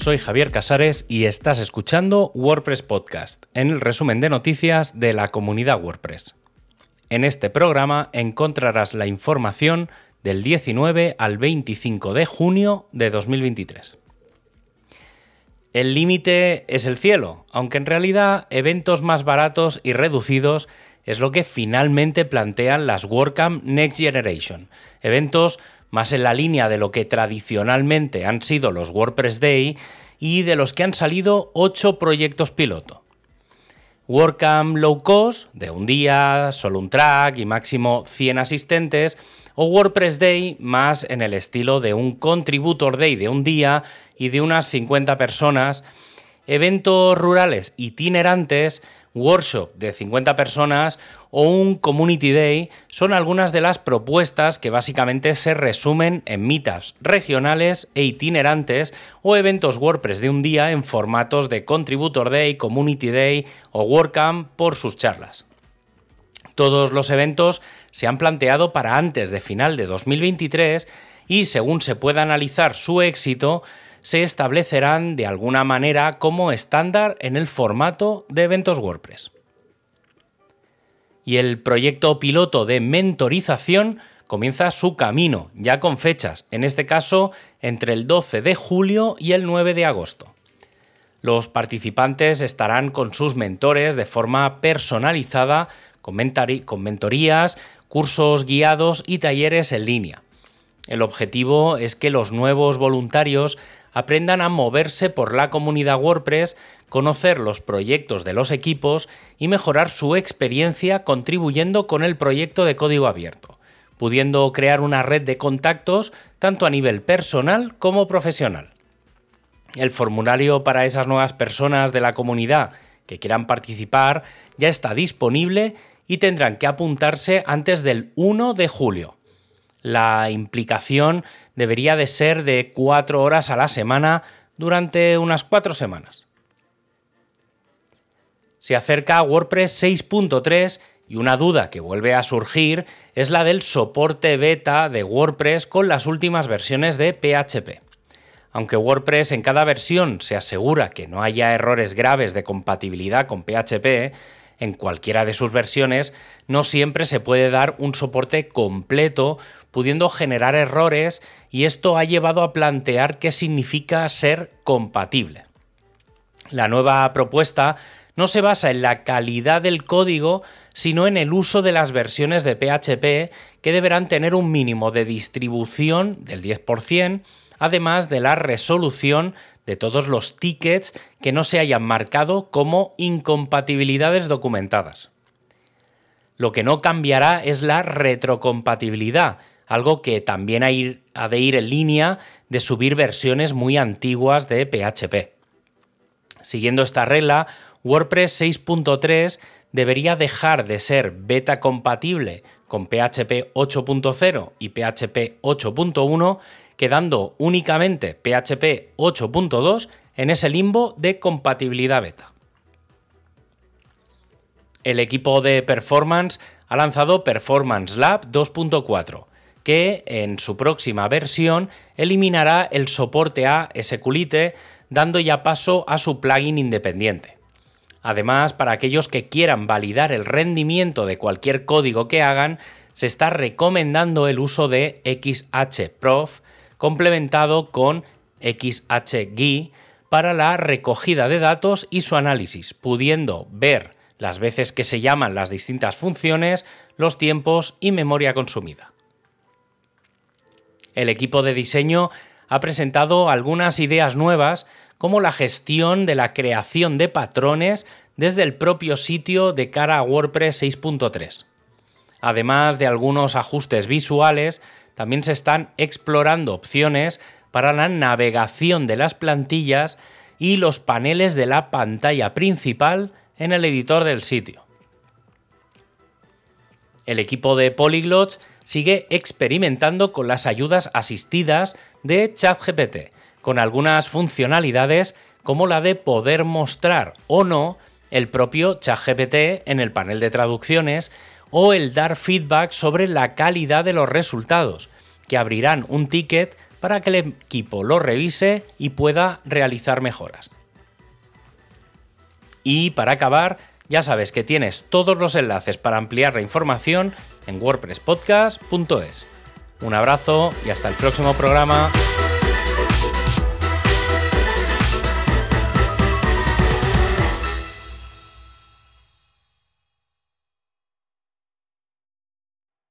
soy Javier Casares y estás escuchando WordPress Podcast, en el resumen de noticias de la comunidad WordPress. En este programa encontrarás la información del 19 al 25 de junio de 2023. El límite es el cielo, aunque en realidad eventos más baratos y reducidos es lo que finalmente plantean las WordCamp Next Generation, eventos más en la línea de lo que tradicionalmente han sido los WordPress Day y de los que han salido 8 proyectos piloto. WordCamp Low Cost, de un día, solo un track y máximo 100 asistentes, o WordPress Day más en el estilo de un Contributor Day de un día y de unas 50 personas, eventos rurales itinerantes workshop de 50 personas o un Community Day son algunas de las propuestas que básicamente se resumen en meetups regionales e itinerantes o eventos WordPress de un día en formatos de Contributor Day, Community Day o WordCamp por sus charlas. Todos los eventos se han planteado para antes de final de 2023 y según se pueda analizar su éxito, se establecerán de alguna manera como estándar en el formato de eventos WordPress. Y el proyecto piloto de mentorización comienza su camino, ya con fechas, en este caso entre el 12 de julio y el 9 de agosto. Los participantes estarán con sus mentores de forma personalizada, con, mentorías, cursos guiados y talleres en línea. El objetivo es que los nuevos voluntarios aprendan a moverse por la comunidad WordPress, conocer los proyectos de los equipos y mejorar su experiencia contribuyendo con el proyecto de código abierto, pudiendo crear una red de contactos tanto a nivel personal como profesional. El formulario para esas nuevas personas de la comunidad que quieran participar ya está disponible y tendrán que apuntarse antes del 1 de julio. La implicación debería de ser de cuatro horas a la semana durante unas cuatro semanas. Se acerca WordPress 6.3 y una duda que vuelve a surgir es la del soporte beta de WordPress con las últimas versiones de PHP. Aunque WordPress en cada versión se asegura que no haya errores graves de compatibilidad con PHP, en cualquiera de sus versiones, no siempre se puede dar un soporte completo, pudiendo generar errores, y esto ha llevado a plantear qué significa ser compatible. La nueva propuesta no se basa en la calidad del código, sino en el uso de las versiones de PHP que deberán tener un mínimo de distribución del 10%, además de la resolución de todos los tickets que no se hayan marcado como incompatibilidades documentadas. Lo que no cambiará es la retrocompatibilidad, algo que también ha de ir en línea de subir versiones muy antiguas de PHP. Siguiendo esta regla, WordPress 6.3 debería dejar de ser beta compatible con PHP 8.0 y PHP 8.1 quedando únicamente PHP 8.2 en ese limbo de compatibilidad beta. El equipo de Performance ha lanzado Performance Lab 2.4, que en su próxima versión eliminará el soporte a SQLite, dando ya paso a su plugin independiente. Además, para aquellos que quieran validar el rendimiento de cualquier código que hagan, se está recomendando el uso de XHProf complementado con XHGui para la recogida de datos y su análisis, pudiendo ver las veces que se llaman las distintas funciones, los tiempos y memoria consumida. El equipo de diseño ha presentado algunas ideas nuevas como la gestión de la creación de patrones desde el propio sitio de cara a WordPress 6.3, además de algunos ajustes visuales también se están explorando opciones para la navegación de las plantillas y los paneles de la pantalla principal en el editor del sitio. El equipo de Polyglots sigue experimentando con las ayudas asistidas de ChatGPT, con algunas funcionalidades como la de poder mostrar o no el propio ChatGPT en el panel de traducciones o el dar feedback sobre la calidad de los resultados, que abrirán un ticket para que el equipo lo revise y pueda realizar mejoras. Y para acabar, ya sabes que tienes todos los enlaces para ampliar la información en wordpresspodcast.es. Un abrazo y hasta el próximo programa.